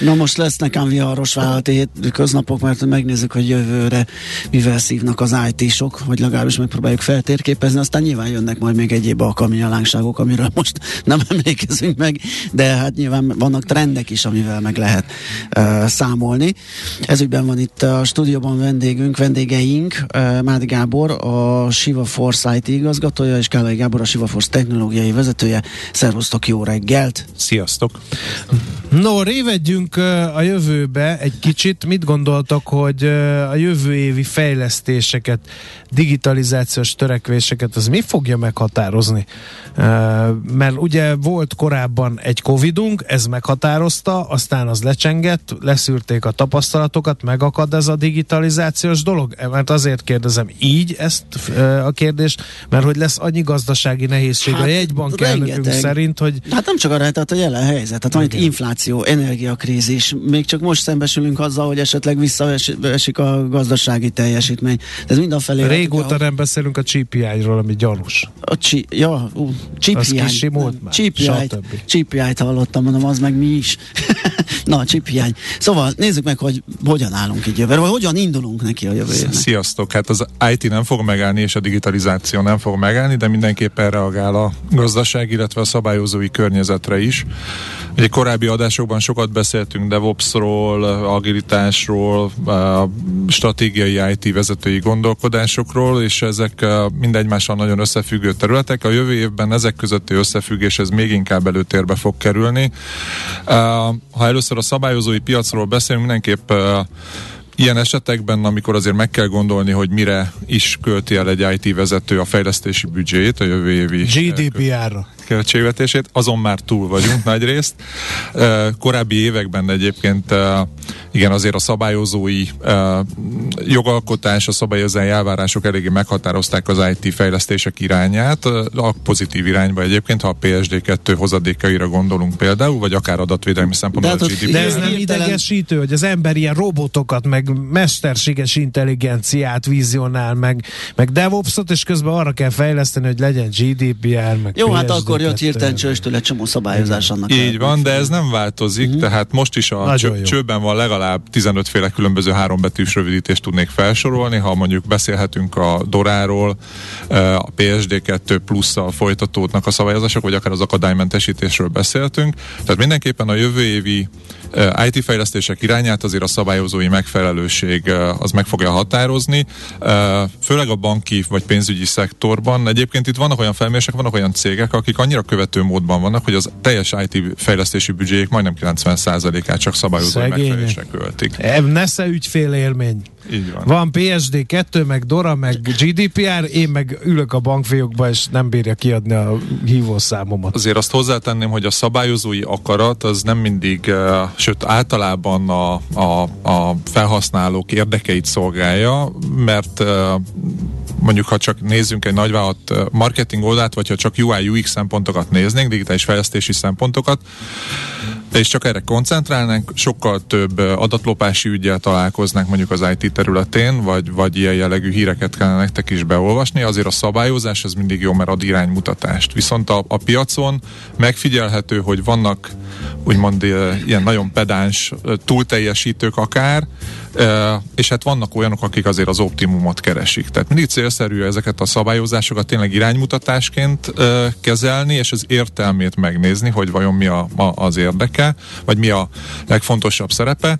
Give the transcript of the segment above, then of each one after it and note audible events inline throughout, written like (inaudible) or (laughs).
Na most lesz nekem viharos vállalati köznapok, mert megnézzük, hogy jövőre mivel szívnak az IT-sok, vagy legalábbis megpróbáljuk feltérképezni, aztán nyilván jönnek majd még egyéb alkalmialánságok, amiről (laughs) most nem emlékezünk meg, de hát nyilván vannak trendek is, amivel meg lehet uh, számolni. Ezügyben van itt a stúdióban vendégünk, vendégeink, uh, Mádi Gábor, a Siva Force IT igazgatója, és Kálai Gábor, a Siva Force technológiai vezetője. Szervusztok, jó reggelt! Sziasztok! No, révedjünk a jövőbe egy kicsit. Mit gondoltak, hogy a jövő évi fejlesztéseket, digitalizációs törekvéseket, az mi fogja meghatározni? Mert ugye volt korábban egy Covidunk, ez meghatározta, aztán az lecsengett, leszűrték a tapasztalatokat, megakad ez a digitalizációs dolog? Mert azért kérdezem így ezt a kérdést, mert hogy lesz annyi gazdasági nehézség hát, a jegybank elnökünk szerint, hogy... Hát nem csak arra, tehát a jelen helyzet, tehát van itt infláció, energiakrízis, még csak most szembesülünk azzal, hogy esetleg visszaesik a gazdasági teljesítmény. Ez mind a felé. Régóta nem beszélünk a CPI-ról, ami gyanús. A csi, ja, uh, CPI. CPI-t hallottam, mondom, az meg mi is. (laughs) Na, CPI. Szóval nézzük meg, hogy hogyan állunk így jövőre, vagy hogyan indulunk neki a jövő évnek. Sziasztok! Hát az IT nem fog megállni, és a digitalizáció nem fog megállni, de mindenképpen reagál a gazdaság, illetve a szabályozói környezetre is. Ugye korábbi adásokban sokat beszéltünk DevOps-ról, agilitásról, stratégiai IT vezetői gondolkodásokról, és ezek mind egymással nagyon összefüggő területek. A jövő évben ezek közötti összefüggés ez még inkább előtérbe fog kerülni. Ha először a szabályozói piacról beszélünk, mindenképp ilyen esetekben, amikor azért meg kell gondolni, hogy mire is költi el egy IT vezető a fejlesztési büdzséjét, a jövő évi GDPR-ra költségvetését, azon már túl vagyunk (laughs) nagy részt. Korábbi években egyébként igen, azért a szabályozói jogalkotás, a szabályozói elvárások eléggé meghatározták az IT fejlesztések irányát, a pozitív irányba egyébként, ha a PSD2 hozadékaira gondolunk például, vagy akár adatvédelmi szempontból de, a GDPR. De ez nem idegesítő, hogy az ember ilyen robotokat, meg mesterséges intelligenciát vizionál, meg, meg DevOps-ot, és közben arra kell fejleszteni, hogy legyen GDPR, meg Jó, PSD hát akkor jött hirtelen csőstől egy csomó szabályozás annak. Így van, de ez nem változik, uh-huh. tehát most is a cső, csőben van legalább 15 féle különböző hárombetűs rövidítést tudnék felsorolni, ha mondjuk beszélhetünk a Doráról, a PSD2 plusszal folytatódnak a szabályozások, vagy akár az akadálymentesítésről beszéltünk. Tehát mindenképpen a jövő évi IT fejlesztések irányát azért a szabályozói megfelelőség az meg fogja határozni, főleg a banki vagy pénzügyi szektorban. Egyébként itt vannak olyan felmérések, vannak olyan cégek, akik annyira követő módban vannak, hogy az teljes IT fejlesztési büdzséjék majdnem 90%-át csak szabályozói megfelelésre költik. Nesze ügyfél élmény. Így van. Van PSD 2, meg DORA, meg GDPR, én meg ülök a bankfiókba, és nem bírja kiadni a hívószámomat. Azért azt hozzátenném, hogy a szabályozói akarat az nem mindig, uh, sőt általában a, a, a felhasználók érdekeit szolgálja, mert uh, mondjuk ha csak nézzünk egy nagyvállalat marketing oldalt, vagy ha csak UI UX szempontokat néznénk, digitális fejlesztési szempontokat, és csak erre koncentrálnánk, sokkal több adatlopási ügyel találkoznánk mondjuk az IT területén, vagy, vagy ilyen jellegű híreket kellene nektek is beolvasni, azért a szabályozás ez mindig jó, mert ad iránymutatást. Viszont a, a piacon megfigyelhető, hogy vannak úgymond ilyen nagyon pedáns túlteljesítők akár, és hát vannak olyanok, akik azért az optimumot keresik. Tehát mindig célszerű ezeket a szabályozásokat tényleg iránymutatásként kezelni, és az értelmét megnézni, hogy vajon mi a, a, az érdeke, vagy mi a legfontosabb szerepe,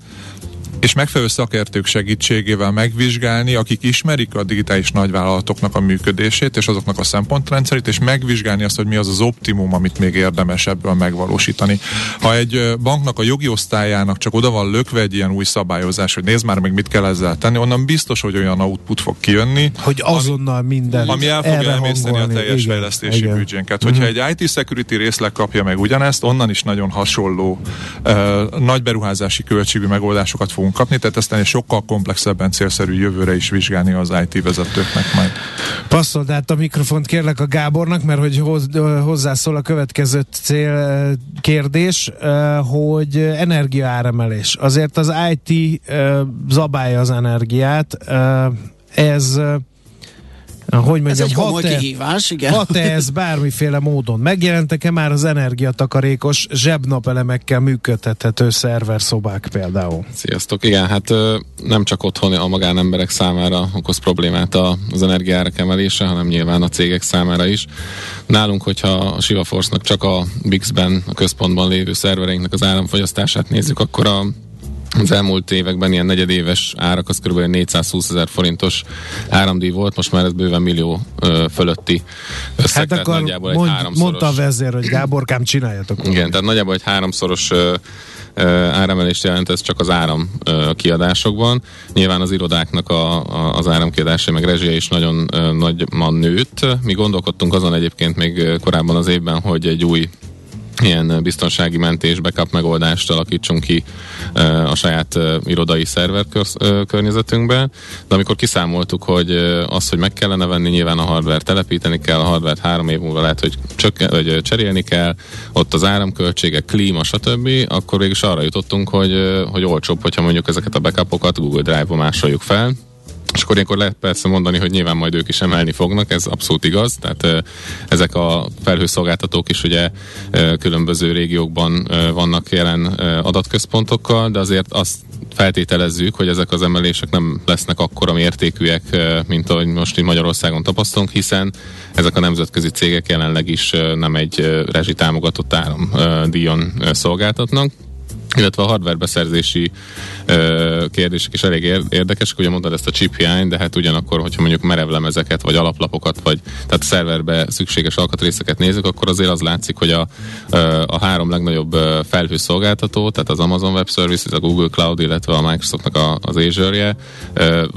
és megfelelő szakértők segítségével megvizsgálni, akik ismerik a digitális nagyvállalatoknak a működését, és azoknak a szempontrendszerét, és megvizsgálni azt, hogy mi az az optimum, amit még érdemes ebből megvalósítani. Ha egy banknak a jogi osztályának csak oda van lökve egy ilyen új szabályozás, hogy nézd már meg, mit kell ezzel tenni, onnan biztos, hogy olyan output fog kijönni. Hogy azonnal minden. Ami el fogja emészteni a teljes igen, fejlesztési igen. büdzsénket. Hogyha uh-huh. egy IT security részleg kapja meg ugyanezt, onnan is nagyon hasonló uh, nagy beruházási költségű megoldásokat fogunk fogunk kapni, tehát aztán egy sokkal komplexebben célszerű jövőre is vizsgálni az IT vezetőknek majd. Passzold át a mikrofont kérlek a Gábornak, mert hogy hoz, hozzászól a következő cél kérdés, hogy energiaáremelés. Azért az IT zabálja az energiát, ez hogy mondjam, ez egy komoly hat-e, kihívás, igen. Hat-e ez bármiféle módon? Megjelentek-e már az energiatakarékos zsebnapelemekkel működtethető szerverszobák például? Sziasztok, igen, hát nem csak otthon a magánemberek számára okoz problémát az energiárak emelése, hanem nyilván a cégek számára is. Nálunk, hogyha a Siva Force-nak csak a Bix-ben, a központban lévő szervereinknek az áramfogyasztását nézzük, akkor a az elmúlt években ilyen negyedéves árak az kb. 420 ezer forintos áramdíj volt, most már ez bőven millió ö, fölötti összeg. Hát akkor nagyjából egy mond, háromszoros... mondta a vezér, hogy Gáborkám csináljatok. Igen, tehát nagyjából egy háromszoros ö, ö, áremelést jelent ez csak az áram ö, kiadásokban. Nyilván az irodáknak a, a, az áramkiadása meg rezsie is nagyon ö, nagyban nőtt. Mi gondolkodtunk azon egyébként még korábban az évben, hogy egy új ilyen biztonsági mentés, backup megoldást alakítsunk ki a saját irodai szerver környezetünkbe, de amikor kiszámoltuk, hogy az, hogy meg kellene venni, nyilván a hardware telepíteni kell, a hardware három év múlva lehet, hogy, csökken, vagy cserélni kell, ott az áramköltségek, klíma, stb., akkor végül is arra jutottunk, hogy, hogy olcsóbb, hogyha mondjuk ezeket a backupokat Google Drive-ba másoljuk fel, és akkor ilyenkor lehet persze mondani, hogy nyilván majd ők is emelni fognak, ez abszolút igaz, tehát ezek a felhőszolgáltatók is ugye különböző régiókban vannak jelen adatközpontokkal, de azért azt feltételezzük, hogy ezek az emelések nem lesznek akkora mértékűek, mint ahogy most itt Magyarországon tapasztalunk, hiszen ezek a nemzetközi cégek jelenleg is nem egy rezsitámogatott áramdíjon szolgáltatnak illetve a hardware beszerzési ö, kérdések is elég érdekesek, ugye mondtad ezt a chip hiány, de hát ugyanakkor, hogyha mondjuk merevlemezeket, vagy alaplapokat, vagy tehát szerverbe szükséges alkatrészeket nézzük, akkor azért az látszik, hogy a, a három legnagyobb felhőszolgáltató, tehát az Amazon Web Services, a Google Cloud, illetve a Microsoftnak a, az Azure-je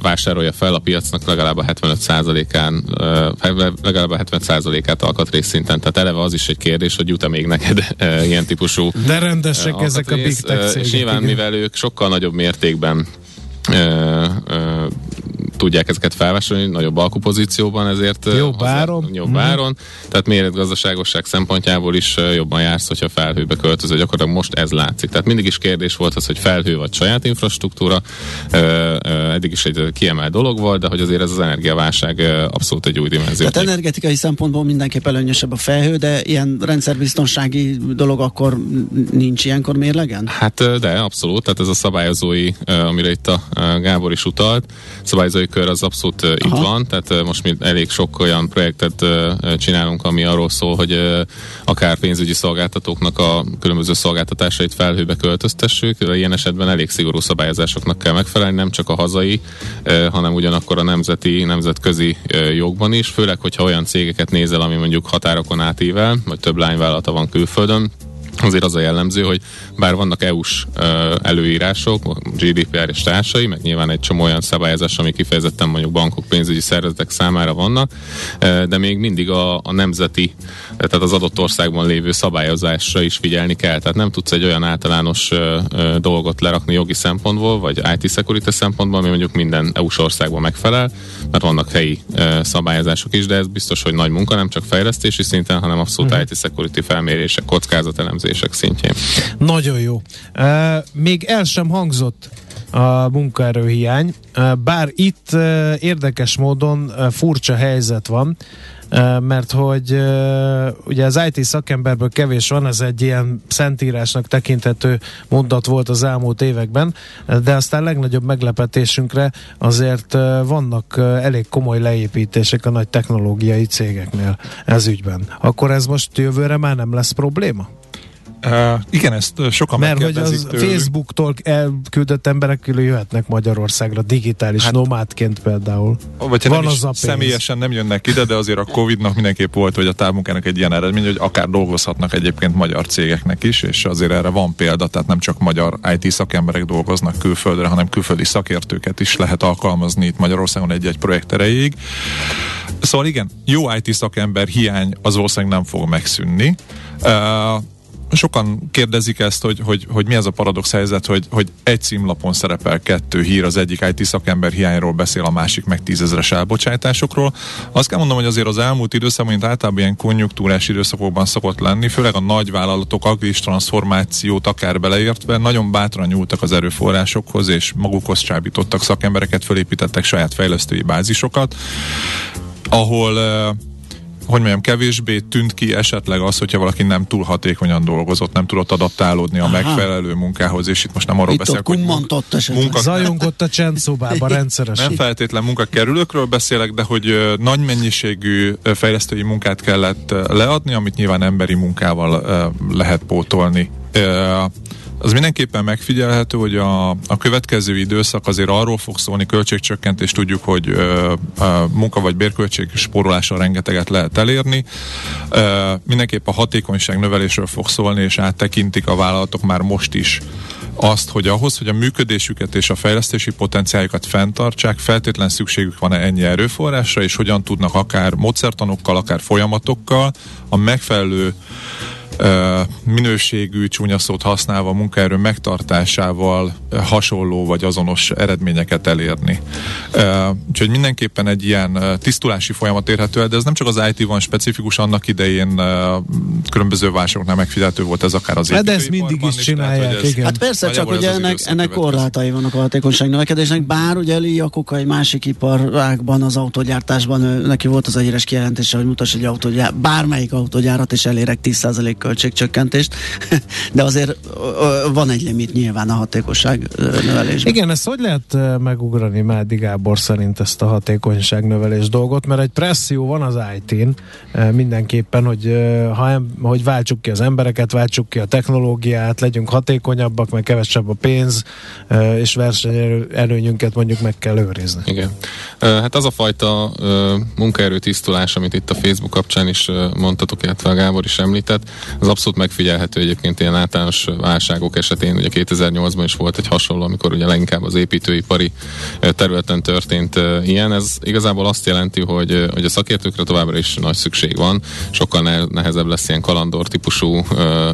vásárolja fel a piacnak legalább a 75%-án, legalább a 75%-át alkatrész szinten. Tehát eleve az is egy kérdés, hogy jut-e még neked ilyen típusú De rendesek ezek a big És nyilván, igen. mivel ők sokkal nagyobb mértékben tudják ezeket felvásárolni nagyobb alkupozícióban, ezért jobb áron. Jobb mm. áron. Tehát méretgazdaságosság szempontjából is jobban jársz, hogyha felhőbe költöző. Gyakorlatilag most ez látszik. Tehát mindig is kérdés volt az, hogy felhő vagy saját infrastruktúra. Eddig is egy kiemelt dolog volt, de hogy azért ez az energiaválság abszolút egy új dimenzió. Tehát energetikai szempontból mindenképp előnyösebb a felhő, de ilyen rendszerbiztonsági dolog akkor nincs ilyenkor mérlegen? Hát de, abszolút. Tehát ez a szabályozói, amire itt a Gábor is utalt, szabályozói kör az abszolút uh, itt van, tehát most mi elég sok olyan projektet csinálunk, ami arról szól, hogy akár pénzügyi szolgáltatóknak a különböző szolgáltatásait felhőbe költöztessük, ilyen esetben elég szigorú szabályozásoknak kell megfelelni, nem csak a hazai, hanem ugyanakkor a nemzeti, nemzetközi jogban is, főleg, hogyha olyan cégeket nézel, ami mondjuk határokon átível, vagy több lányvállalata van külföldön, azért az a jellemző, hogy bár vannak EU-s előírások, GDPR és társai, meg nyilván egy csomó olyan szabályozás, ami kifejezetten mondjuk bankok, pénzügyi szervezetek számára vannak, de még mindig a, a nemzeti, tehát az adott országban lévő szabályozásra is figyelni kell. Tehát nem tudsz egy olyan általános dolgot lerakni jogi szempontból, vagy IT security szempontból, ami mondjuk minden EU-s országban megfelel, mert vannak helyi szabályozások is, de ez biztos, hogy nagy munka, nem csak fejlesztési szinten, hanem abszolút uh-huh. IT security felmérések, kockázatelemzések szintjén. Nagyon jó. Uh, még el sem hangzott a munkaerőhiány, bár itt érdekes módon furcsa helyzet van, mert hogy ugye az IT szakemberből kevés van, ez egy ilyen szentírásnak tekinthető mondat volt az elmúlt években, de aztán legnagyobb meglepetésünkre azért vannak elég komoly leépítések a nagy technológiai cégeknél ez ügyben. Akkor ez most jövőre már nem lesz probléma? Uh, igen, ezt sokan Mert hogy az tőlük. Facebooktól elküldött emberek jöhetnek Magyarországra digitális hát, nomádként például. Vagy Van nem az a személyesen nem jönnek ide, de azért a Covid-nak mindenképp volt, hogy a távmunkának egy ilyen eredmény, hogy akár dolgozhatnak egyébként magyar cégeknek is, és azért erre van példa, tehát nem csak magyar IT szakemberek dolgoznak külföldre, hanem külföldi szakértőket is lehet alkalmazni itt Magyarországon egy-egy projekt erejéig. Szóval igen, jó IT szakember hiány az ország nem fog megszűnni. Uh, sokan kérdezik ezt, hogy, hogy, hogy mi ez a paradox helyzet, hogy, hogy egy címlapon szerepel kettő hír, az egyik IT szakember hiányról beszél, a másik meg tízezres elbocsátásokról. Azt kell mondom, hogy azért az elmúlt időszakban, mint általában ilyen konjunktúrás időszakokban szokott lenni, főleg a nagy vállalatok agilis transformációt akár beleértve, nagyon bátran nyúltak az erőforrásokhoz, és magukhoz csábítottak szakembereket, fölépítettek saját fejlesztői bázisokat, ahol hogy mondjam, kevésbé tűnt ki esetleg az, hogyha valaki nem túl hatékonyan dolgozott, nem tudott adaptálódni a Aha. megfelelő munkához, és itt most nem arról itt beszélek, hogy munka... Zajongott a csendszobában (laughs) rendszeresen. Nem feltétlen munkakerülőkről beszélek, de hogy nagy mennyiségű fejlesztői munkát kellett leadni, amit nyilván emberi munkával lehet pótolni. Az mindenképpen megfigyelhető, hogy a, a következő időszak azért arról fog szólni, költségcsökkentés, tudjuk, hogy ö, ö, munka vagy bérköltség spórolással rengeteget lehet elérni. Ö, mindenképp a hatékonyság növelésről fog szólni, és áttekintik a vállalatok már most is azt, hogy ahhoz, hogy a működésüket és a fejlesztési potenciáljukat fenntartsák, feltétlen szükségük van-e ennyi erőforrásra, és hogyan tudnak akár módszertanokkal, akár folyamatokkal a megfelelő minőségű csúnya szót használva a munkaerő megtartásával hasonló vagy azonos eredményeket elérni. Úgyhogy mindenképpen egy ilyen tisztulási folyamat érhető el, de ez nem csak az IT van specifikus, annak idején különböző válságoknál megfigyelhető volt ez akár az hát De ezt mindig is csinálják, tehát, igen. Hát persze, csak ugye ennek, ennek korlátai vannak a hatékonyság növekedésnek, bár ugye Lee Jakoka egy másik iparágban, az autogyártásban neki volt az a híres kijelentése, hogy mutass egy autógyár, bármelyik autógyárat, és elérek 10% költségcsökkentést, (laughs) de azért van egy limit nyilván a hatékonyság növelésben. Igen, ezt hogy lehet megugrani Mádi Gábor szerint ezt a hatékonyság növelés dolgot, mert egy presszió van az IT-n mindenképpen, hogy, ha, hogy váltsuk ki az embereket, váltsuk ki a technológiát, legyünk hatékonyabbak, meg kevesebb a pénz, és versenyelőnyünket mondjuk meg kell őrizni. Igen. Hát az a fajta munkaerő tisztulás, amit itt a Facebook kapcsán is mondtatok, illetve a Gábor is említett, az abszolút megfigyelhető egyébként ilyen általános válságok esetén. Ugye 2008-ban is volt egy hasonló, amikor ugye leginkább az építőipari területen történt ilyen. Ez igazából azt jelenti, hogy, hogy a szakértőkre továbbra is nagy szükség van. Sokkal nehezebb lesz ilyen kalandor típusú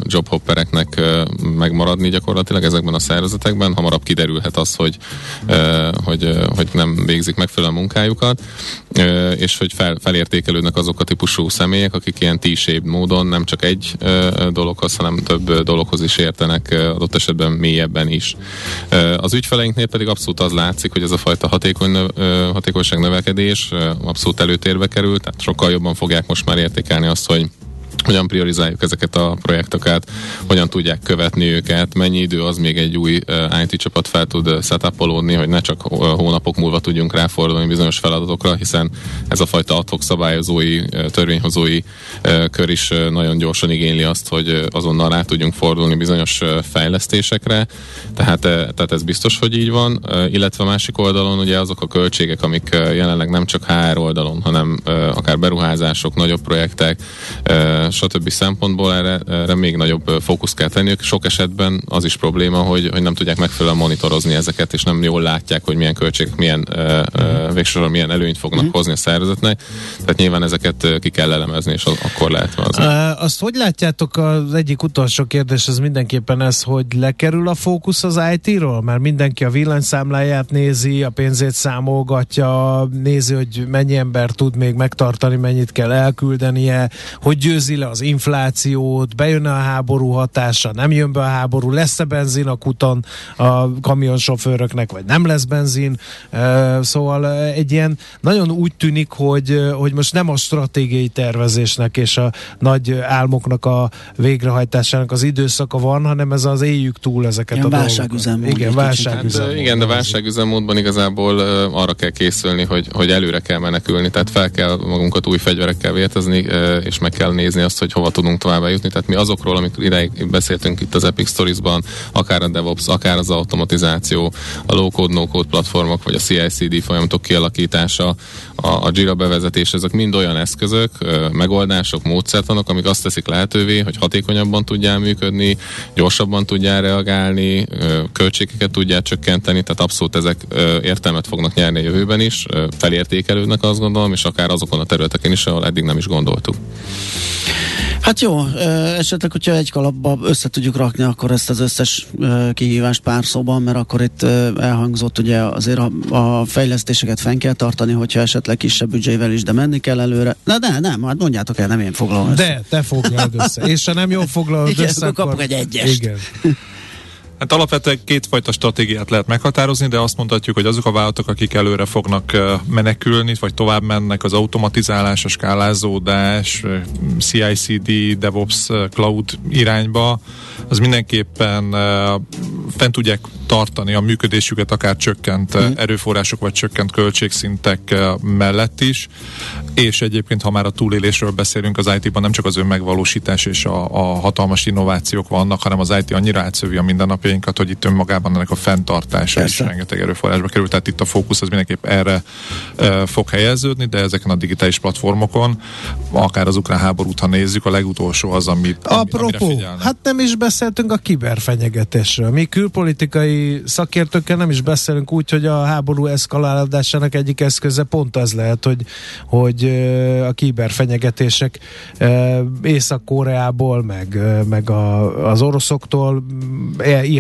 jobhoppereknek megmaradni gyakorlatilag ezekben a szervezetekben. Hamarabb kiderülhet az, hogy, hogy, hogy nem végzik megfelelően munkájukat, és hogy fel, felértékelődnek azok a típusú személyek, akik ilyen t módon nem csak egy dologhoz, hanem több dologhoz is értenek, adott esetben mélyebben is. Az ügyfeleinknél pedig abszolút az látszik, hogy ez a fajta hatékony, hatékonyság növekedés abszolút előtérbe került, tehát sokkal jobban fogják most már értékelni azt, hogy hogyan priorizáljuk ezeket a projektokat, hogyan tudják követni őket, mennyi idő az még egy új uh, IT csapat fel tud uh, setupolódni, hogy ne csak uh, hónapok múlva tudjunk ráfordulni bizonyos feladatokra, hiszen ez a fajta adhok szabályozói, törvényhozói kör is nagyon gyorsan igényli azt, hogy azonnal rá tudjunk fordulni bizonyos fejlesztésekre, tehát, tehát ez biztos, hogy így van, illetve a másik oldalon ugye azok a költségek, amik jelenleg nem csak HR oldalon, hanem akár beruházások, nagyobb projektek, stb. szempontból erre, erre még nagyobb fókusz kell tenniük. Sok esetben az is probléma, hogy, hogy nem tudják megfelelően monitorozni ezeket, és nem jól látják, hogy milyen költségek, milyen uh, végsősorban milyen előnyt fognak uh-huh. hozni a szervezetnek. Tehát nyilván ezeket ki kell elemezni, és akkor lehet az. Azt hogy látjátok, az egyik utolsó kérdés az mindenképpen ez, hogy lekerül a fókusz az IT-ról? Mert mindenki a villanyszámláját nézi, a pénzét számolgatja, nézi, hogy mennyi ember tud még megtartani, mennyit kell elküldenie, hogy győzi le az inflációt, bejön a háború hatása, nem jön be a háború, lesz-e benzin a kuton a kamionsofőröknek, vagy nem lesz benzin. Szóval egy ilyen nagyon úgy tűnik, hogy, hogy most nem a stratégiai tervezésnek és a nagy álmoknak a végrehajtásának az időszaka van, hanem ez az éljük túl ezeket ilyen a válságüzemmód. Igen, válságüzemmód. Hát, igen, de válságüzemmódban igazából arra kell készülni, hogy, hogy előre kell menekülni, tehát fel kell magunkat új fegyverekkel vértezni, és meg kell nézni azt, hogy hova tudunk tovább jutni. Tehát mi azokról, amikor ideig beszéltünk itt az Epic Stories-ban, akár a DevOps, akár az automatizáció, a low-code, no-code platformok, vagy a CI/CD folyamatok kialakítása, a, a Jira bevezetés, ezek mind olyan eszközök, megoldások, módszertanok, amik azt teszik lehetővé, hogy hatékonyabban tudjál működni, gyorsabban tudjál reagálni, költségeket tudjál csökkenteni, tehát abszolút ezek értelmet fognak nyerni a jövőben is, felértékelődnek azt gondolom, és akár azokon a területeken is, ahol eddig nem is gondoltuk. Hát jó, esetleg, hogyha egy kalapba össze tudjuk rakni, akkor ezt az összes kihívást pár szóban, mert akkor itt elhangzott ugye azért a, a fejlesztéseket fenn kell tartani, hogyha esetleg kisebb büdzsével is, de menni kell előre. Na de nem, hát mondjátok el, nem én foglalom össze. De, te foglalod össze. És ha nem jól foglalod (laughs) Igen, össze, akkor kapok egy egyest. Igen. (laughs) Hát alapvetően kétfajta stratégiát lehet meghatározni, de azt mondhatjuk, hogy azok a vállalatok, akik előre fognak menekülni, vagy tovább mennek, az automatizálás, a skálázódás, CI/CD, DevOps, Cloud irányba, az mindenképpen fent tudják tartani a működésüket akár csökkent mm. erőforrások vagy csökkent költségszintek mellett is, és egyébként, ha már a túlélésről beszélünk az IT-ban, nem csak az önmegvalósítás és a, a hatalmas innovációk vannak, hanem az IT annyira átszövi a mindennapjainkat, hogy itt önmagában ennek a fenntartása Persze. is rengeteg erőforrásba kerül, tehát itt a fókusz az mindenképp erre e, fog helyeződni, de ezeken a digitális platformokon, akár az ukrán háborút, ha nézzük, a legutolsó az, amit Apropó, hát nem is beszéltünk a kiberfenyegetésről. Mi külpolitikai szakértőkkel nem is beszélünk úgy, hogy a háború eszkalálódásának egyik eszköze pont az lehet, hogy, hogy a kiberfenyegetések Észak-Koreából, meg, meg a, az oroszoktól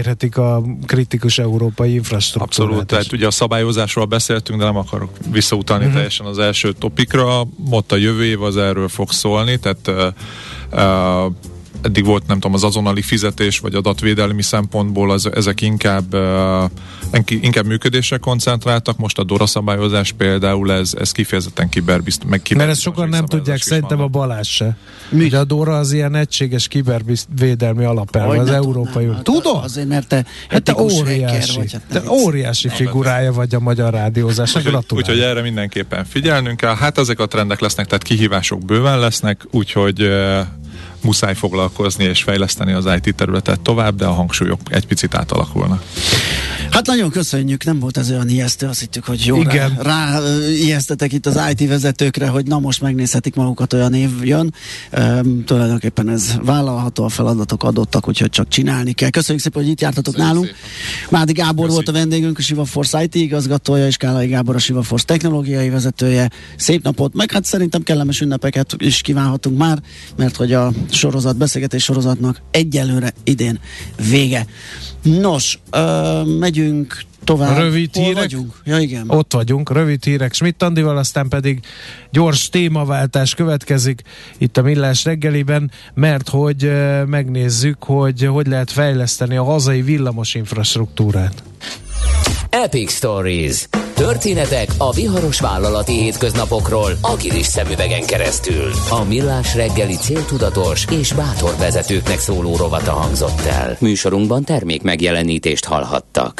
írhetik a kritikus európai infrastruktúrát. Abszolút, tehát ugye a szabályozásról beszéltünk, de nem akarok visszautalni uh-huh. teljesen az első topikra. Ott a jövő év az erről fog szólni, tehát uh, eddig volt, nem tudom, az azonnali fizetés, vagy adatvédelmi szempontból az, ezek inkább uh, inkább működésre koncentráltak, most a DORA szabályozás például ez, ez kifejezetten kiberbizt, meg kiber Mert ezt sokan nem tudják, szerintem a Balázs se. Mi? Ugye a DORA az ilyen egységes kibervédelmi alapelv az Európai Unió. Hát Tudod? Azért, mert te, hát te óriási, vagy, hát te óriási figurája vagy a magyar rádiózásnak. Úgyhogy, úgyhogy erre mindenképpen figyelnünk kell. Hát ezek a trendek lesznek, tehát kihívások bőven lesznek, úgyhogy muszáj foglalkozni és fejleszteni az IT területet tovább, de a hangsúlyok egy picit átalakulnak. Hát nagyon köszönjük, nem volt ez olyan ijesztő, azt hittük, hogy jó Igen. rá, rá ijesztetek itt az IT vezetőkre, hogy na most megnézhetik magukat, olyan év jön. Üm, tulajdonképpen ez vállalható, a feladatok adottak, úgyhogy csak csinálni kell. Köszönjük szépen, hogy itt jártatok Köszönjük nálunk. Szépen. Mádi Gábor Köszönjük. volt a vendégünk, a Siva Force IT igazgatója, és Kálai Gábor a Siva Force technológiai vezetője. Szép napot, meg hát szerintem kellemes ünnepeket is kívánhatunk már, mert hogy a sorozat, beszélgetés sorozatnak egyelőre idén vége. Nos, ö, megyünk tovább. Rövid Hol hírek. Vagyunk? Ja, igen. Ott vagyunk, rövid hírek Schmidt Andival, aztán pedig gyors témaváltás következik itt a Millás reggeliben, mert hogy megnézzük, hogy hogy lehet fejleszteni a hazai villamos infrastruktúrát. Epic Stories. Történetek a viharos vállalati hétköznapokról a kilis szemüvegen keresztül. A Millás reggeli céltudatos és bátor vezetőknek szóló rovata hangzott el. Műsorunkban termék megjelenítést hallhattak.